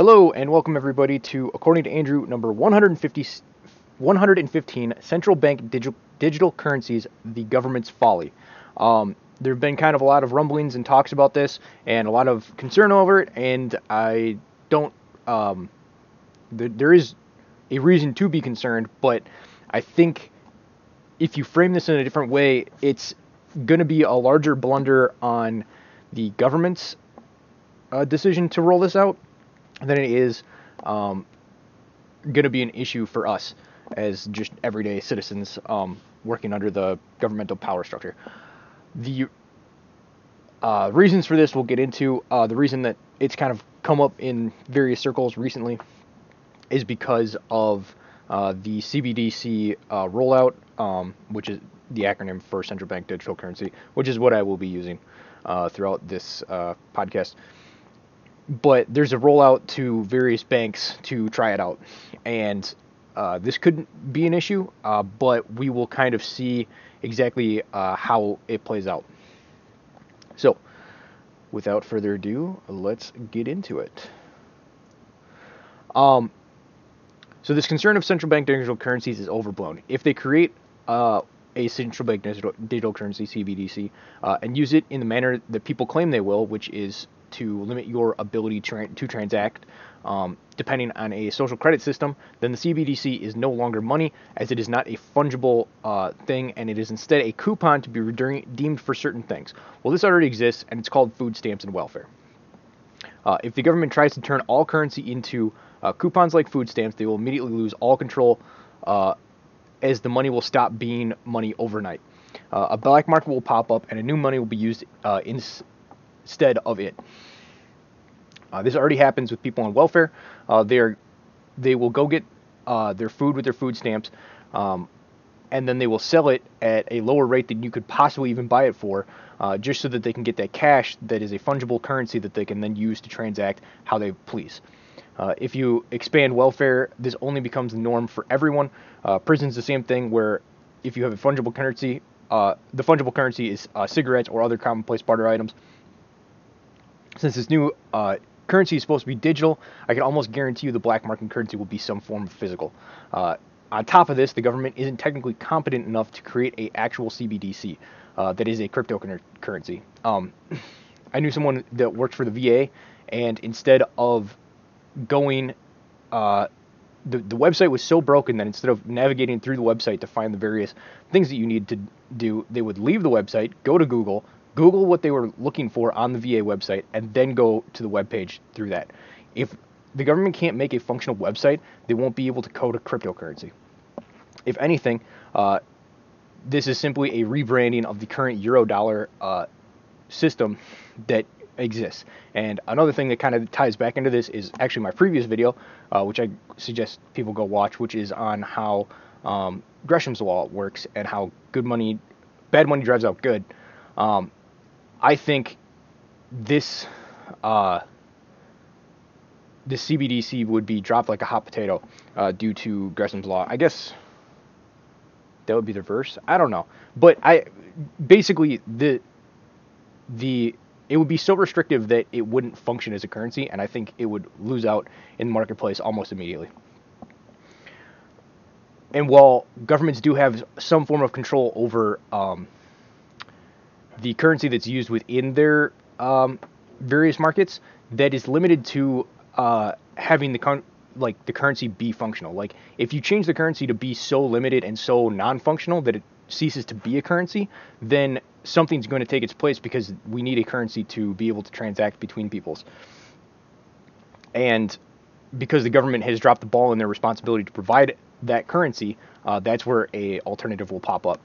Hello and welcome everybody to According to Andrew number 150, 115 Central Bank Digital, Digital Currencies, the Government's Folly. Um, there have been kind of a lot of rumblings and talks about this and a lot of concern over it, and I don't. Um, th- there is a reason to be concerned, but I think if you frame this in a different way, it's going to be a larger blunder on the government's uh, decision to roll this out than it is um, going to be an issue for us as just everyday citizens um, working under the governmental power structure. The uh, reasons for this we'll get into. Uh, the reason that it's kind of come up in various circles recently is because of uh, the CBDC uh, rollout, um, which is the acronym for central bank digital currency, which is what I will be using uh, throughout this uh, podcast but there's a rollout to various banks to try it out, and uh, this could be an issue, uh, but we will kind of see exactly uh, how it plays out. So, without further ado, let's get into it. Um, so this concern of central bank digital currencies is overblown. If they create uh, a central bank digital, digital currency (CBDC) uh, and use it in the manner that people claim they will, which is to limit your ability to, to transact um, depending on a social credit system, then the CBDC is no longer money as it is not a fungible uh, thing and it is instead a coupon to be redeemed for certain things. Well, this already exists and it's called food stamps and welfare. Uh, if the government tries to turn all currency into uh, coupons like food stamps, they will immediately lose all control uh, as the money will stop being money overnight. Uh, a black market will pop up and a new money will be used uh, in, instead of it. Uh, this already happens with people on welfare. Uh, they're they will go get uh, their food with their food stamps, um, and then they will sell it at a lower rate than you could possibly even buy it for, uh, just so that they can get that cash that is a fungible currency that they can then use to transact how they please. Uh, if you expand welfare, this only becomes the norm for everyone. Uh, prison's the same thing, where if you have a fungible currency, the fungible currency is cigarettes or other commonplace barter items since this new uh, currency is supposed to be digital, I can almost guarantee you the black market currency will be some form of physical. Uh, on top of this, the government isn't technically competent enough to create a actual CBDC uh, that is a cryptocurrency. Um, I knew someone that worked for the VA, and instead of going, uh, the the website was so broken that instead of navigating through the website to find the various things that you need to do, they would leave the website, go to Google, Google what they were looking for on the VA website and then go to the web page through that. If the government can't make a functional website, they won't be able to code a cryptocurrency. If anything, uh, this is simply a rebranding of the current Eurodollar uh, system that exists. And another thing that kind of ties back into this is actually my previous video, uh, which I suggest people go watch, which is on how um, Gresham's law works and how good money, bad money drives out good. Um, I think this uh, CBDC would be dropped like a hot potato uh, due to Gresham's law. I guess that would be the verse. I don't know, but I basically the the it would be so restrictive that it wouldn't function as a currency, and I think it would lose out in the marketplace almost immediately. And while governments do have some form of control over um, the currency that's used within their um, various markets that is limited to uh, having the con- like the currency be functional. Like if you change the currency to be so limited and so non-functional that it ceases to be a currency, then something's going to take its place because we need a currency to be able to transact between peoples. And because the government has dropped the ball in their responsibility to provide that currency, uh, that's where a alternative will pop up.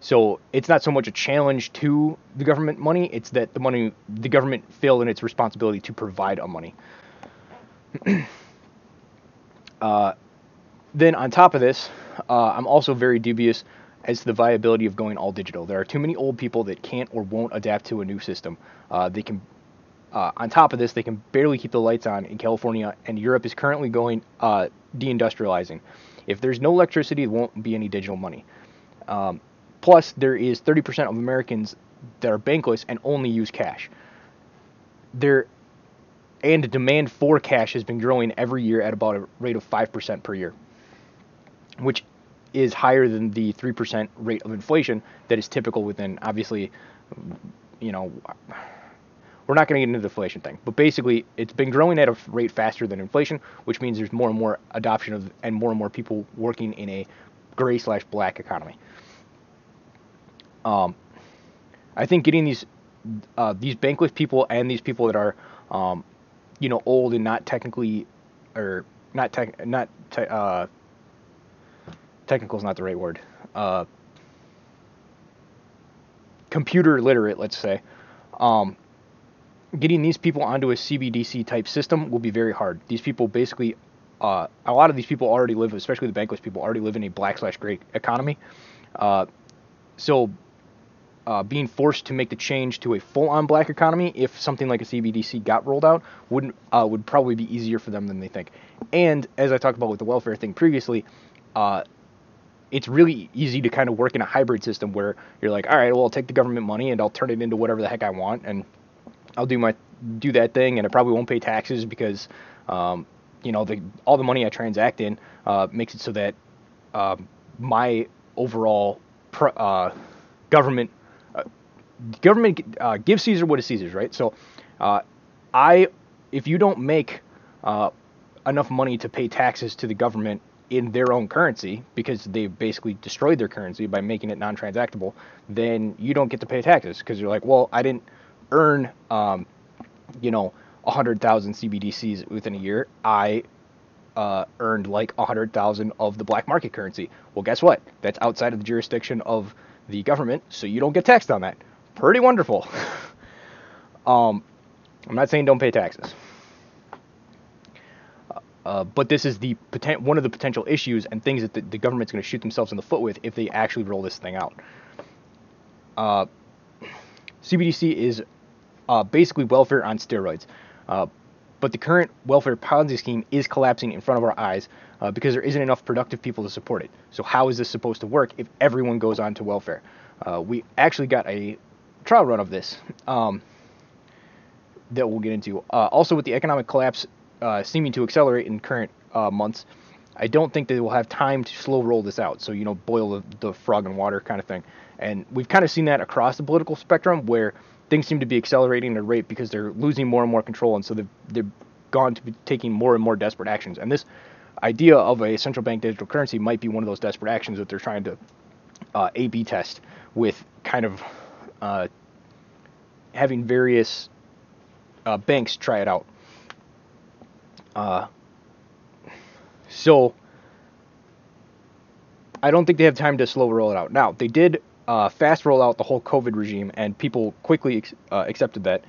So it's not so much a challenge to the government money; it's that the money, the government failed in its responsibility to provide a money. uh, then on top of this, uh, I'm also very dubious as to the viability of going all digital. There are too many old people that can't or won't adapt to a new system. Uh, they can. Uh, on top of this, they can barely keep the lights on in California, and Europe is currently going uh, deindustrializing. If there's no electricity, there won't be any digital money. Um, Plus, there is 30% of Americans that are bankless and only use cash. There, and demand for cash has been growing every year at about a rate of 5% per year, which is higher than the 3% rate of inflation that is typical within, obviously, you know, we're not going to get into the inflation thing, but basically, it's been growing at a rate faster than inflation, which means there's more and more adoption of and more and more people working in a gray slash black economy. Um, I think getting these uh, these bankless people and these people that are, um, you know, old and not technically, or not tech, not te- uh, technical is not the right word. Uh, computer literate, let's say. Um, getting these people onto a CBDC type system will be very hard. These people basically, uh, a lot of these people already live, especially the bankless people, already live in a black slash gray economy. Uh, so uh, being forced to make the change to a full-on black economy, if something like a CBDC got rolled out, wouldn't uh, would probably be easier for them than they think. And as I talked about with the welfare thing previously, uh, it's really easy to kind of work in a hybrid system where you're like, all right, well, I'll take the government money and I'll turn it into whatever the heck I want, and I'll do my do that thing, and I probably won't pay taxes because, um, you know, the all the money I transact in uh, makes it so that um, my overall pr- uh, government government uh, gives Caesar what is Caesar's, right? So, uh, I, if you don't make uh, enough money to pay taxes to the government in their own currency because they basically destroyed their currency by making it non-transactable, then you don't get to pay taxes because you're like, well, I didn't earn, um, you know, 100,000 CBDCs within a year. I uh, earned like 100,000 of the black market currency. Well, guess what? That's outside of the jurisdiction of the government, so you don't get taxed on that pretty wonderful. um, I'm not saying don't pay taxes. Uh, but this is the poten- one of the potential issues and things that the, the government's going to shoot themselves in the foot with if they actually roll this thing out. Uh, CBDC is uh, basically welfare on steroids. Uh, but the current welfare Ponzi scheme is collapsing in front of our eyes uh, because there isn't enough productive people to support it. So how is this supposed to work if everyone goes on to welfare? Uh, we actually got a trial run of this um, that we'll get into. Uh, also, with the economic collapse uh, seeming to accelerate in current uh, months, I don't think they will have time to slow roll this out. So, you know, boil the, the frog in water kind of thing. And we've kind of seen that across the political spectrum where things seem to be accelerating at a rate because they're losing more and more control. And so they've, they've gone to be taking more and more desperate actions. And this idea of a central bank digital currency might be one of those desperate actions that they're trying to uh, A B test with kind of uh, having various uh, banks try it out. Uh, so I don't think they have time to slow roll it out. Now they did uh, fast roll out the whole COVID regime, and people quickly ex- uh, accepted that.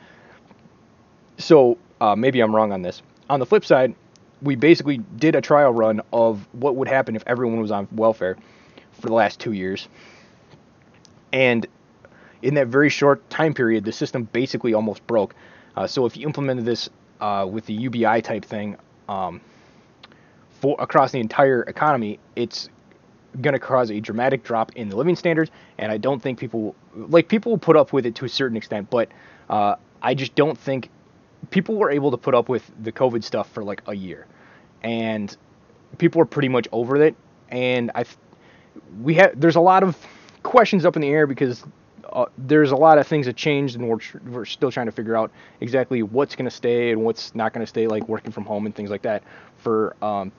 So uh, maybe I'm wrong on this. On the flip side, we basically did a trial run of what would happen if everyone was on welfare for the last two years, and in that very short time period, the system basically almost broke. Uh, so if you implemented this uh, with the UBI type thing um, for across the entire economy, it's going to cause a dramatic drop in the living standards. And I don't think people like people will put up with it to a certain extent, but uh, I just don't think people were able to put up with the COVID stuff for like a year, and people are pretty much over it. And I, we have there's a lot of questions up in the air because uh, there's a lot of things that changed, and we're tr- we're still trying to figure out exactly what's going to stay and what's not going to stay, like working from home and things like that for um,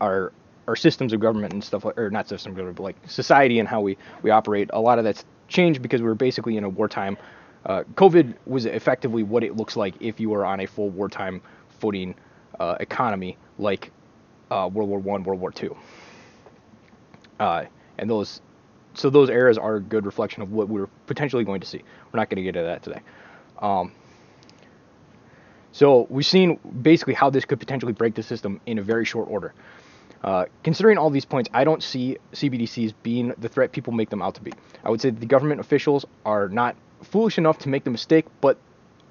our our systems of government and stuff, or not systems of government, but like society and how we we operate. A lot of that's changed because we are basically in a wartime. Uh, COVID was effectively what it looks like if you were on a full wartime footing uh, economy, like uh, World War One, World War Two, uh, and those so those eras are a good reflection of what we're potentially going to see. We're not going to get into that today. Um, so we've seen basically how this could potentially break the system in a very short order. Uh, considering all these points, I don't see CBDCs being the threat people make them out to be. I would say the government officials are not foolish enough to make the mistake, but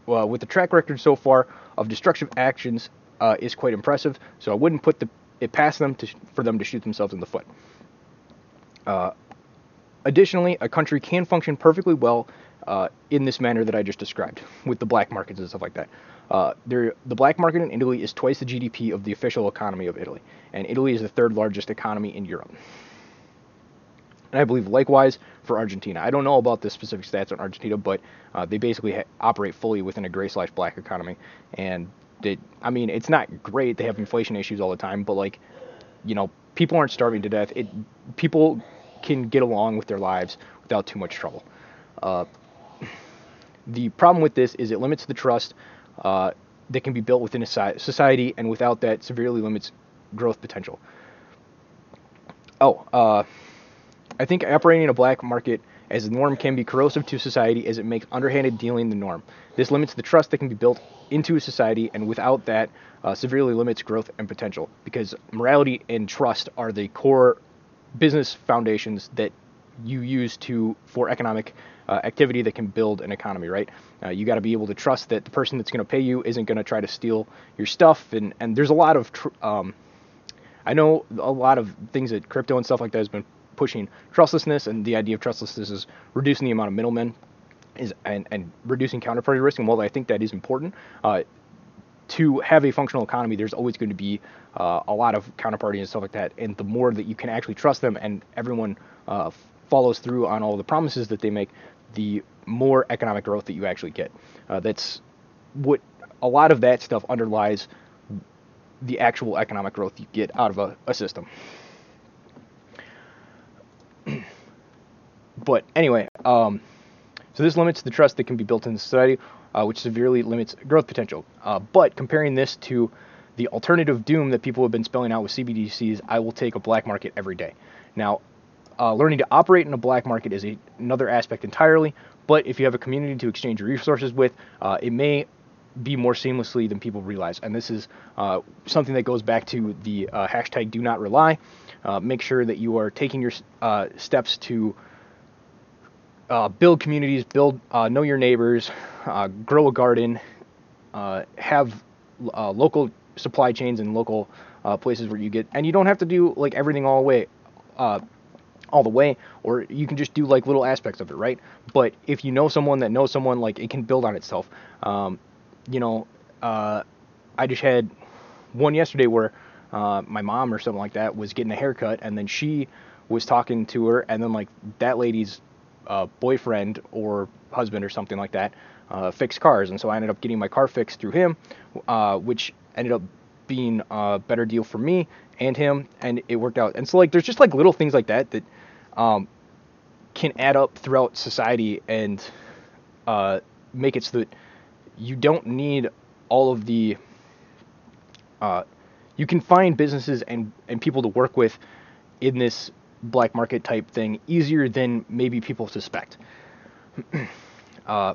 uh, with the track record so far of destructive actions uh, is quite impressive. So I wouldn't put the, it past them to, for them to shoot themselves in the foot. Additionally, a country can function perfectly well uh, in this manner that I just described, with the black markets and stuff like that. Uh, there, the black market in Italy is twice the GDP of the official economy of Italy, and Italy is the third largest economy in Europe. And I believe likewise for Argentina. I don't know about the specific stats on Argentina, but uh, they basically ha- operate fully within a gray slash black economy. And they, I mean, it's not great. They have inflation issues all the time, but like, you know, people aren't starving to death. It people can get along with their lives without too much trouble. Uh, the problem with this is it limits the trust uh, that can be built within a society, and without that, severely limits growth potential. Oh, uh, I think operating in a black market as the norm can be corrosive to society as it makes underhanded dealing the norm. This limits the trust that can be built into a society, and without that, uh, severely limits growth and potential. Because morality and trust are the core business foundations that you use to for economic uh, activity that can build an economy, right? Uh, you got to be able to trust that the person that's going to pay you isn't going to try to steal your stuff, and and there's a lot of tr- um, I know a lot of things that crypto and stuff like that has been pushing trustlessness, and the idea of trustlessness is reducing the amount of middlemen, is and, and reducing counterparty risk. And while I think that is important, uh, to have a functional economy, there's always going to be uh, a lot of counterparty and stuff like that. And the more that you can actually trust them, and everyone uh, follows through on all the promises that they make, the more economic growth that you actually get. Uh, that's what a lot of that stuff underlies the actual economic growth you get out of a, a system. but anyway, um, so this limits the trust that can be built in society, uh, which severely limits growth potential. Uh, but comparing this to the alternative doom that people have been spelling out with CBDCs, I will take a black market every day. Now, uh, learning to operate in a black market is a, another aspect entirely, but if you have a community to exchange resources with, uh, it may be more seamlessly than people realize. And this is uh, something that goes back to the uh, hashtag do not rely. Make sure that you are taking your steps to uh, build communities, build uh, know your neighbors, grow a garden, have local supply chains and local places where you get, and you don't have to do like everything all the way. all the way, or you can just do like little aspects of it, right? But if you know someone that knows someone, like it can build on itself. Um, you know, uh, I just had one yesterday where uh, my mom or something like that was getting a haircut, and then she was talking to her, and then like that lady's uh, boyfriend or husband or something like that uh, fixed cars, and so I ended up getting my car fixed through him, uh, which ended up being a better deal for me and him, and it worked out. And so like there's just like little things like that that um, can add up throughout society and uh, make it so that you don't need all of the uh, you can find businesses and, and people to work with in this black market type thing easier than maybe people suspect. uh,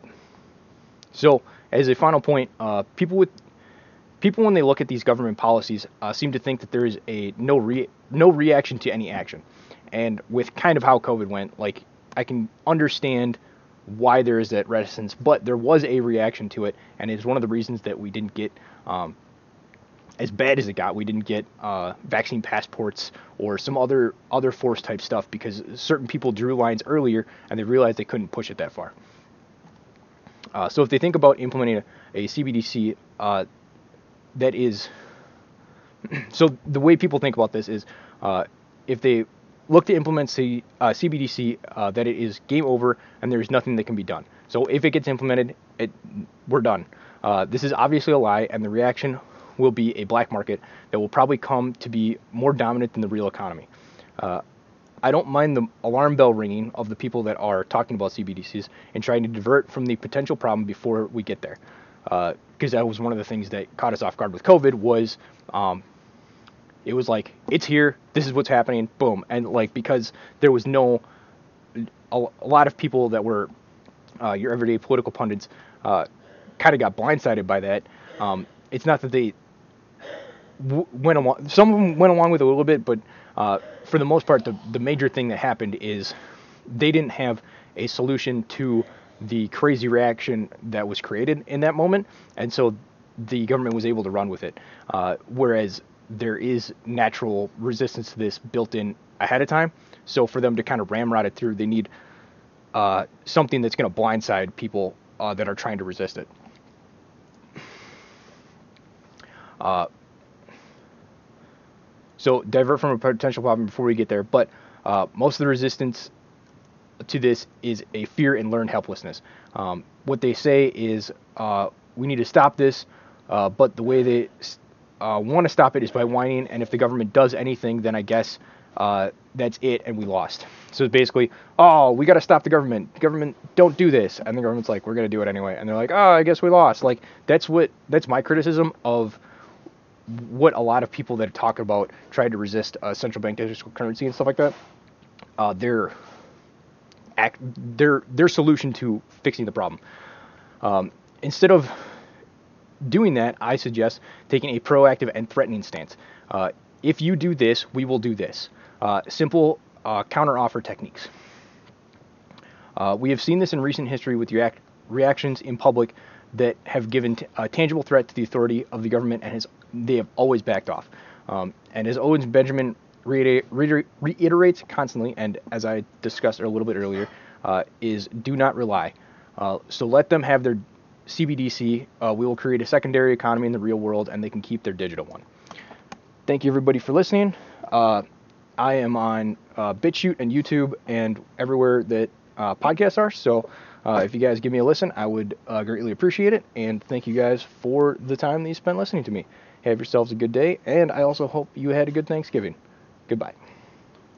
so, as a final point, uh, people with people when they look at these government policies uh, seem to think that there is a no re- no reaction to any action, and with kind of how COVID went, like I can understand why there is that reticence, but there was a reaction to it, and it's one of the reasons that we didn't get um, as bad as it got. We didn't get uh, vaccine passports or some other other force type stuff because certain people drew lines earlier and they realized they couldn't push it that far. Uh, so if they think about implementing a, a CBDC uh, that is, so the way people think about this is uh, if they look to implement C, uh, CBDC, uh, that it is game over and there is nothing that can be done. So if it gets implemented, it we're done. Uh, this is obviously a lie, and the reaction will be a black market that will probably come to be more dominant than the real economy. I don't mind the alarm bell ringing of the people that are talking about CBDCs and trying to divert from the potential problem before we get there. Because uh, that was one of the things that caught us off guard with COVID was um, it was like it's here. This is what's happening. Boom. And like because there was no a, a lot of people that were uh, your everyday political pundits uh, kind of got blindsided by that. Um, it's not that they went along. Some of them went along with it a little bit, but uh, for the most part, the the major thing that happened is they didn't have a solution to the crazy reaction that was created in that moment, and so the government was able to run with it. Uh, whereas there is natural resistance to this built in ahead of time. So for them to kind of ramrod it through, they need uh, something that's going to blindside people uh, that are trying to resist it. So divert from a potential problem before we get there. But uh, most of the resistance to this is a fear and learned helplessness. Um, what they say is uh, we need to stop this, uh, but the way they uh, want to stop it is by whining, and if the government does anything, then I guess uh, that's it, and we lost. So basically, oh, we got to stop the government. The government don't do this, and the government's like, we're gonna do it anyway, and they're like, oh, I guess we lost. Like that's what that's my criticism of what a lot of people that talk about trying to resist a central bank digital currency and stuff like that. Uh, their act, their their solution to fixing the problem. Um, instead of doing that, I suggest taking a proactive and threatening stance. Uh, if you do this, we will do this. Uh, simple uh, counteroffer techniques. Uh, we have seen this in recent history with react- reactions in public that have given t- a tangible threat to the authority of the government, and has, they have always backed off. Um, and as Owens Benjamin reiterates constantly, and as I discussed a little bit earlier, uh, is do not rely. Uh, so let them have their CBDC. Uh, we will create a secondary economy in the real world, and they can keep their digital one. Thank you, everybody, for listening. Uh, I am on uh, BitChute and YouTube and everywhere that uh, podcasts are. So if you guys give me a listen, I would greatly appreciate it. And thank you guys for the time that you spent listening to me. Have yourselves a good day, and I also hope you had a good Thanksgiving. Goodbye.